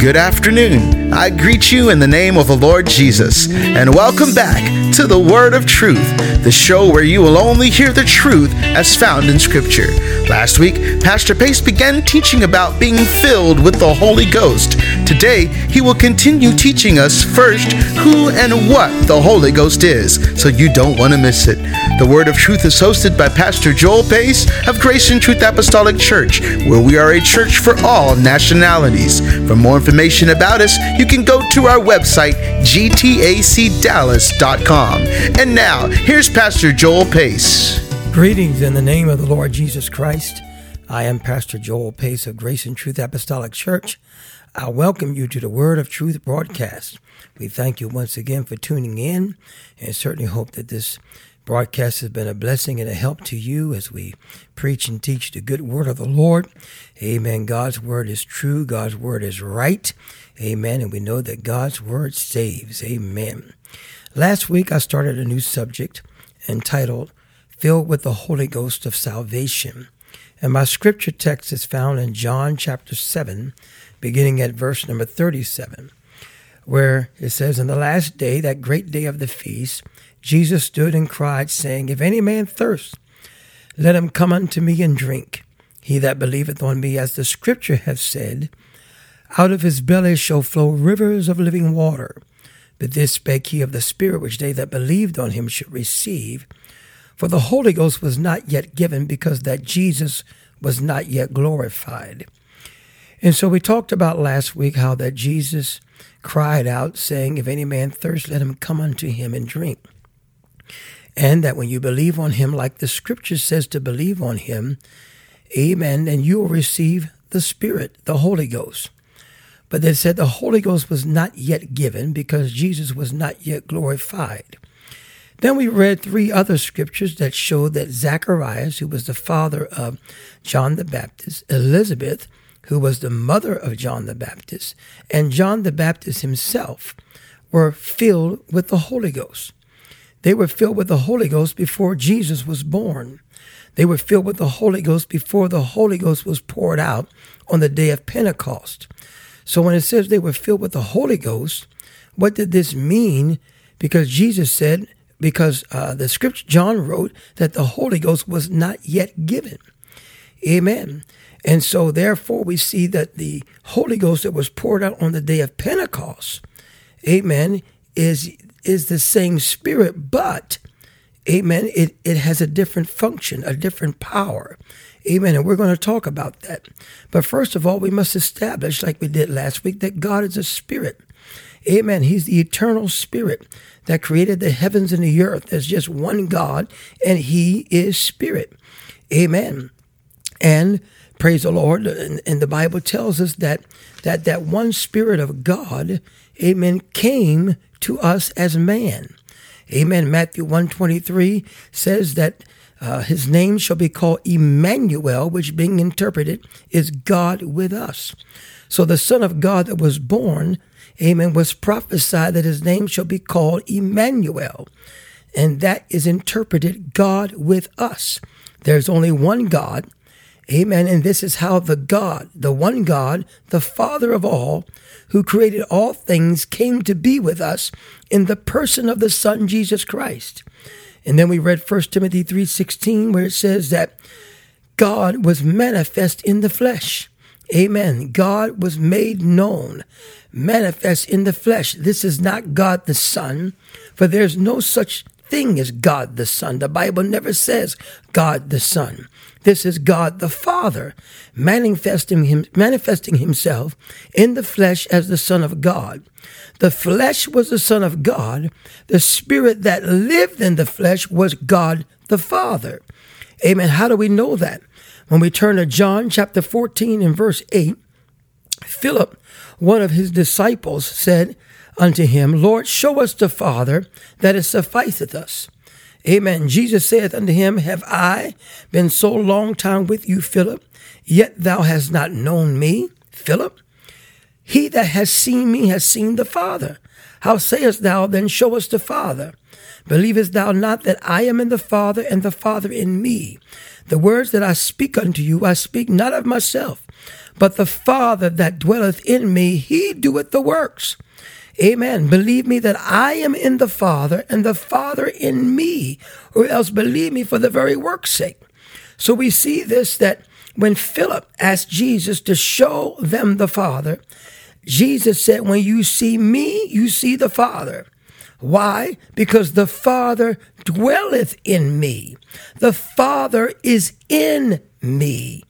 Good afternoon. I greet you in the name of the Lord Jesus, and welcome back to the Word of Truth, the show where you will only hear the truth as found in Scripture. Last week, Pastor Pace began teaching about being filled with the Holy Ghost. Today, he will continue teaching us first who and what the Holy Ghost is, so you don't want to miss it. The Word of Truth is hosted by Pastor Joel Pace of Grace and Truth Apostolic Church, where we are a church for all nationalities. For more information about us, you can go to our website, gtacdallas.com. And now, here's Pastor Joel Pace. Greetings in the name of the Lord Jesus Christ. I am Pastor Joel Pace of Grace and Truth Apostolic Church. I welcome you to the Word of Truth broadcast. We thank you once again for tuning in and certainly hope that this broadcast has been a blessing and a help to you as we preach and teach the good word of the Lord. Amen. God's word is true. God's word is right. Amen. And we know that God's word saves. Amen. Last week I started a new subject entitled Filled with the Holy Ghost of Salvation. And my scripture text is found in John chapter 7, beginning at verse number 37, where it says, In the last day, that great day of the feast, Jesus stood and cried, saying, If any man thirst, let him come unto me and drink. He that believeth on me, as the scripture hath said, out of his belly shall flow rivers of living water. But this spake he of the Spirit which they that believed on him should receive. For the Holy Ghost was not yet given, because that Jesus was not yet glorified. And so we talked about last week how that Jesus cried out, saying, If any man thirst, let him come unto him and drink. And that when you believe on him, like the scripture says to believe on him, amen, then you will receive the Spirit, the Holy Ghost. But they said the Holy Ghost was not yet given because Jesus was not yet glorified. Then we read three other scriptures that showed that Zacharias, who was the father of John the Baptist, Elizabeth, who was the mother of John the Baptist, and John the Baptist himself were filled with the Holy Ghost. They were filled with the Holy Ghost before Jesus was born. They were filled with the Holy Ghost before the Holy Ghost was poured out on the day of Pentecost. So when it says they were filled with the Holy Ghost, what did this mean? Because Jesus said, because uh, the scripture John wrote that the Holy Ghost was not yet given. Amen. And so therefore we see that the Holy Ghost that was poured out on the day of Pentecost, amen, is is the same spirit, but amen, it, it has a different function, a different power. Amen. And we're going to talk about that. But first of all, we must establish, like we did last week, that God is a spirit. Amen. He's the eternal spirit that created the heavens and the earth. There's just one God, and He is spirit. Amen. And praise the Lord. And, and the Bible tells us that that that one spirit of God, amen, came to us as man. Amen. Matthew 123 says that uh, his name shall be called Emmanuel, which being interpreted is God with us. So the Son of God that was born, amen, was prophesied that his name shall be called Emmanuel. And that is interpreted God with us. There's only one God. Amen. And this is how the God, the one God, the Father of all, who created all things, came to be with us in the person of the Son Jesus Christ. And then we read 1 Timothy 3:16 where it says that God was manifest in the flesh. Amen. God was made known, manifest in the flesh. This is not God the Son, for there's no such thing as God the Son. The Bible never says God the Son. This is God the Father manifesting, him, manifesting himself in the flesh as the Son of God. The flesh was the Son of God. The Spirit that lived in the flesh was God the Father. Amen. How do we know that? When we turn to John chapter 14 and verse 8, Philip, one of his disciples, said unto him, Lord, show us the Father, that it sufficeth us. Amen. Jesus saith unto him, Have I been so long time with you, Philip, yet thou hast not known me, Philip? He that has seen me has seen the Father. How sayest thou then, Show us the Father? Believest thou not that I am in the Father, and the Father in me? The words that I speak unto you, I speak not of myself, but the Father that dwelleth in me, he doeth the works. Amen. Believe me that I am in the Father and the Father in me, or else believe me for the very work's sake. So we see this that when Philip asked Jesus to show them the Father, Jesus said, When you see me, you see the Father. Why? Because the Father dwelleth in me. The Father is in me.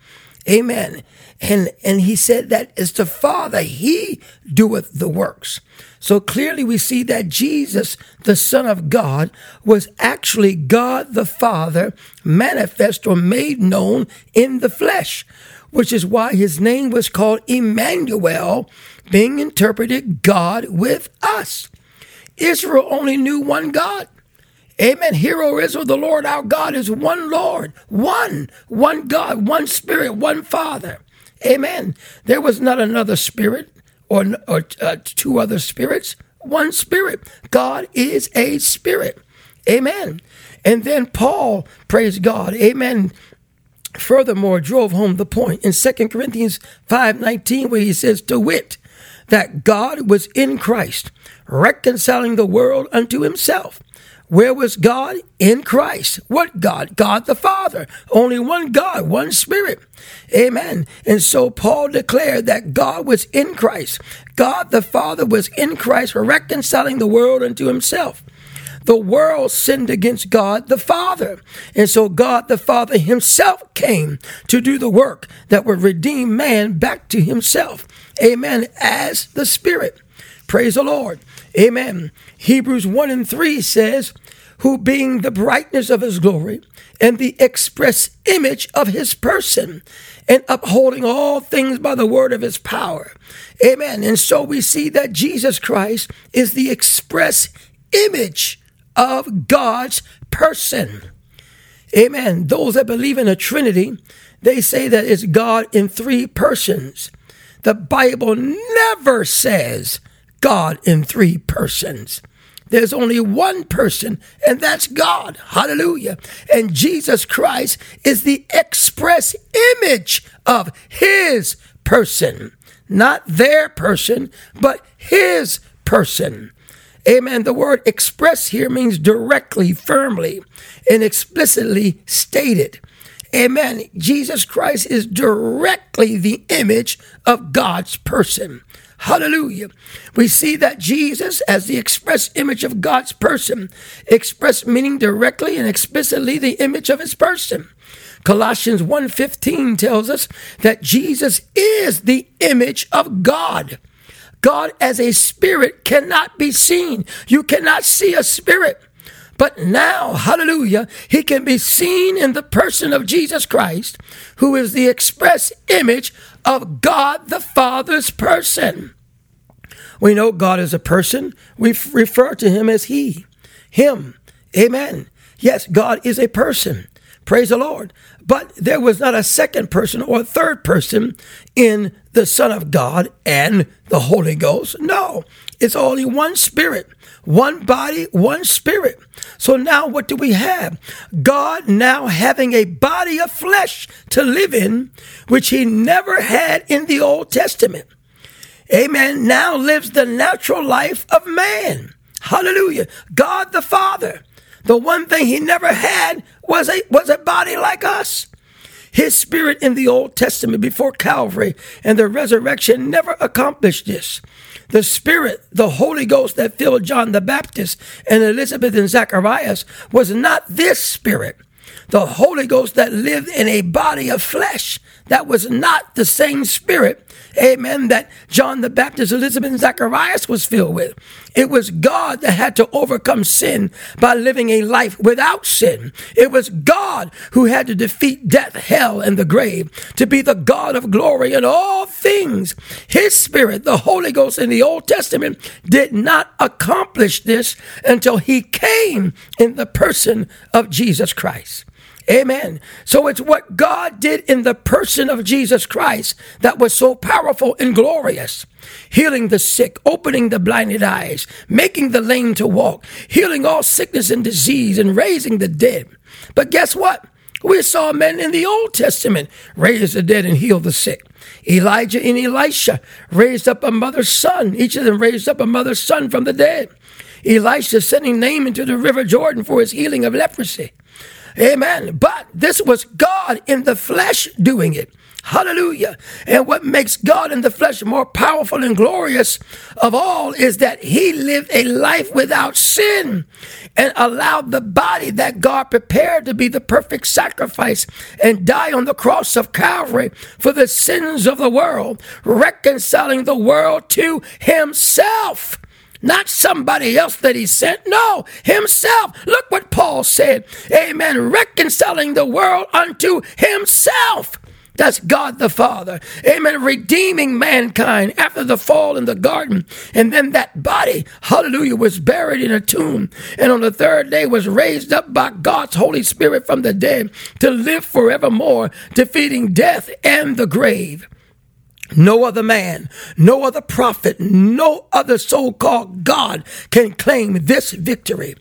Amen. And and he said that it's the Father, he doeth the works. So clearly we see that Jesus, the Son of God, was actually God the Father manifest or made known in the flesh, which is why his name was called Emmanuel, being interpreted God with us. Israel only knew one God. Amen. Hear, Israel, the Lord our God is one Lord, one, one God, one Spirit, one Father. Amen. There was not another Spirit or, or uh, two other spirits, one Spirit. God is a Spirit. Amen. And then Paul, praise God, amen, furthermore drove home the point in 2 Corinthians 5:19 where he says to wit that God was in Christ reconciling the world unto himself where was God? In Christ. What God? God the Father. Only one God, one Spirit. Amen. And so Paul declared that God was in Christ. God the Father was in Christ, reconciling the world unto himself. The world sinned against God the Father. And so God the Father himself came to do the work that would redeem man back to himself. Amen. As the Spirit. Praise the Lord. Amen. Hebrews 1 and 3 says, Who being the brightness of his glory and the express image of his person, and upholding all things by the word of his power. Amen. And so we see that Jesus Christ is the express image of God's person. Amen. Those that believe in a Trinity, they say that it's God in three persons. The Bible never says God in three persons. There's only one person, and that's God. Hallelujah. And Jesus Christ is the express image of his person. Not their person, but his person. Amen. The word express here means directly, firmly, and explicitly stated. Amen. Jesus Christ is directly the image of God's person. Hallelujah. We see that Jesus, as the express image of God's person, express meaning directly and explicitly the image of his person. Colossians 1:15 tells us that Jesus is the image of God. God as a spirit cannot be seen. You cannot see a spirit. But now, hallelujah, he can be seen in the person of Jesus Christ, who is the express image of God the Father's person. We know God is a person. We refer to him as he, him. Amen. Yes, God is a person. Praise the Lord. But there was not a second person or a third person in the Son of God and the Holy Ghost. No, it's only one spirit, one body, one spirit. So now what do we have? God now having a body of flesh to live in, which he never had in the Old Testament. Amen. Now lives the natural life of man. Hallelujah. God the Father. The one thing he never had was a, was a body like us. His spirit in the Old Testament before Calvary and the resurrection never accomplished this. The Spirit, the Holy Ghost that filled John the Baptist and Elizabeth and Zacharias was not this Spirit. The Holy Ghost that lived in a body of flesh, that was not the same Spirit amen, that John the Baptist, Elizabeth, and Zacharias was filled with. It was God that had to overcome sin by living a life without sin. It was God who had to defeat death, hell, and the grave to be the God of glory in all things. His Spirit, the Holy Ghost in the Old Testament, did not accomplish this until he came in the person of Jesus Christ. Amen. So it's what God did in the person of Jesus Christ that was so powerful and glorious. Healing the sick, opening the blinded eyes, making the lame to walk, healing all sickness and disease, and raising the dead. But guess what? We saw men in the Old Testament raise the dead and heal the sick. Elijah and Elisha raised up a mother's son. Each of them raised up a mother's son from the dead. Elisha sending Naaman to the river Jordan for his healing of leprosy. Amen. But this was God in the flesh doing it. Hallelujah. And what makes God in the flesh more powerful and glorious of all is that he lived a life without sin and allowed the body that God prepared to be the perfect sacrifice and die on the cross of Calvary for the sins of the world, reconciling the world to himself. Not somebody else that he sent. No, himself. Look what Paul said. Amen. Reconciling the world unto himself. That's God the Father. Amen. Redeeming mankind after the fall in the garden. And then that body, hallelujah, was buried in a tomb. And on the third day was raised up by God's Holy Spirit from the dead to live forevermore, defeating death and the grave. No other man, no other prophet, no other so called God can claim this victory.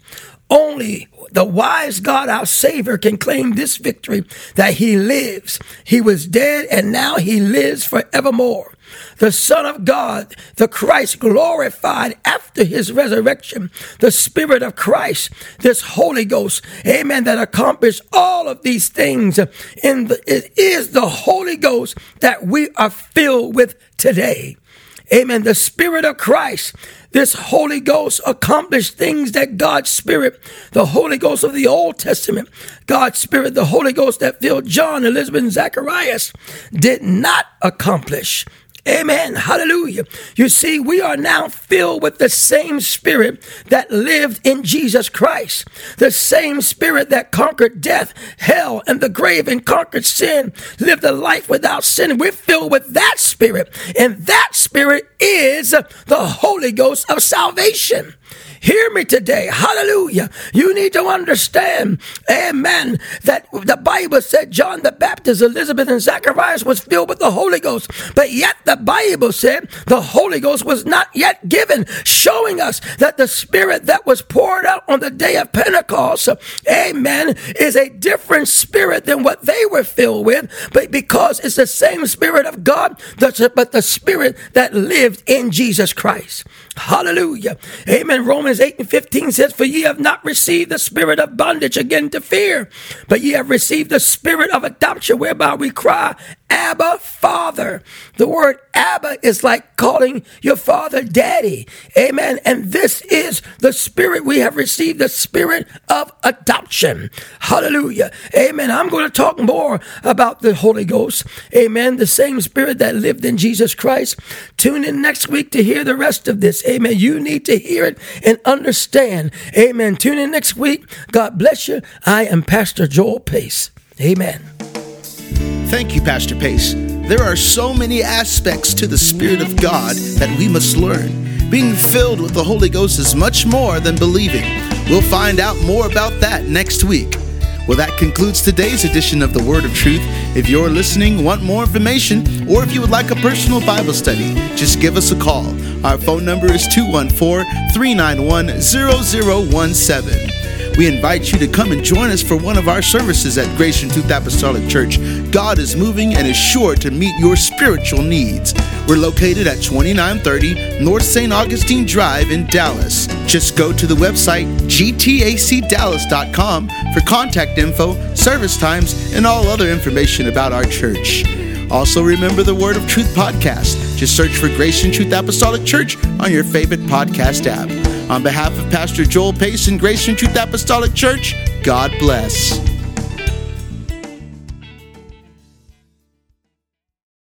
Only the wise God, our Savior, can claim this victory that He lives. He was dead and now He lives forevermore. The Son of God, the Christ glorified after His resurrection, the Spirit of Christ, this Holy Ghost, amen, that accomplished all of these things. In the, it is the Holy Ghost that we are filled with today. Amen. The Spirit of Christ, this Holy Ghost accomplished things that God's Spirit, the Holy Ghost of the Old Testament, God's Spirit, the Holy Ghost that filled John, Elizabeth, and Zacharias, did not accomplish. Amen. Hallelujah. You see, we are now filled with the same spirit that lived in Jesus Christ. The same spirit that conquered death, hell, and the grave and conquered sin, lived a life without sin. We're filled with that spirit. And that spirit is the Holy Ghost of salvation. Hear me today. Hallelujah. You need to understand, amen, that the Bible said John the Baptist, Elizabeth, and Zacharias was filled with the Holy Ghost. But yet the Bible said the Holy Ghost was not yet given, showing us that the Spirit that was poured out on the day of Pentecost, amen, is a different Spirit than what they were filled with. But because it's the same Spirit of God, but the Spirit that lived in Jesus Christ. Hallelujah. Amen. Romans 8 and 15 says, For ye have not received the spirit of bondage again to fear, but ye have received the spirit of adoption, whereby we cry, Abba, Father. The word Abba is like calling your father daddy. Amen. And this is the spirit we have received, the spirit of adoption. Hallelujah. Amen. I'm going to talk more about the Holy Ghost. Amen. The same spirit that lived in Jesus Christ. Tune in next week to hear the rest of this. Amen. You need to hear it and understand. Amen. Tune in next week. God bless you. I am Pastor Joel Pace. Amen. Thank you, Pastor Pace. There are so many aspects to the Spirit of God that we must learn. Being filled with the Holy Ghost is much more than believing. We'll find out more about that next week. Well, that concludes today's edition of the Word of Truth. If you're listening, want more information, or if you would like a personal Bible study, just give us a call. Our phone number is 214 391 0017. We invite you to come and join us for one of our services at Grace and Truth Apostolic Church. God is moving and is sure to meet your spiritual needs. We're located at 2930 North St. Augustine Drive in Dallas. Just go to the website gtacdallas.com for contact info, service times, and all other information about our church. Also, remember the Word of Truth podcast. Just search for Grace and Truth Apostolic Church on your favorite podcast app. On behalf of Pastor Joel Pace and Grace and Truth Apostolic Church, God bless.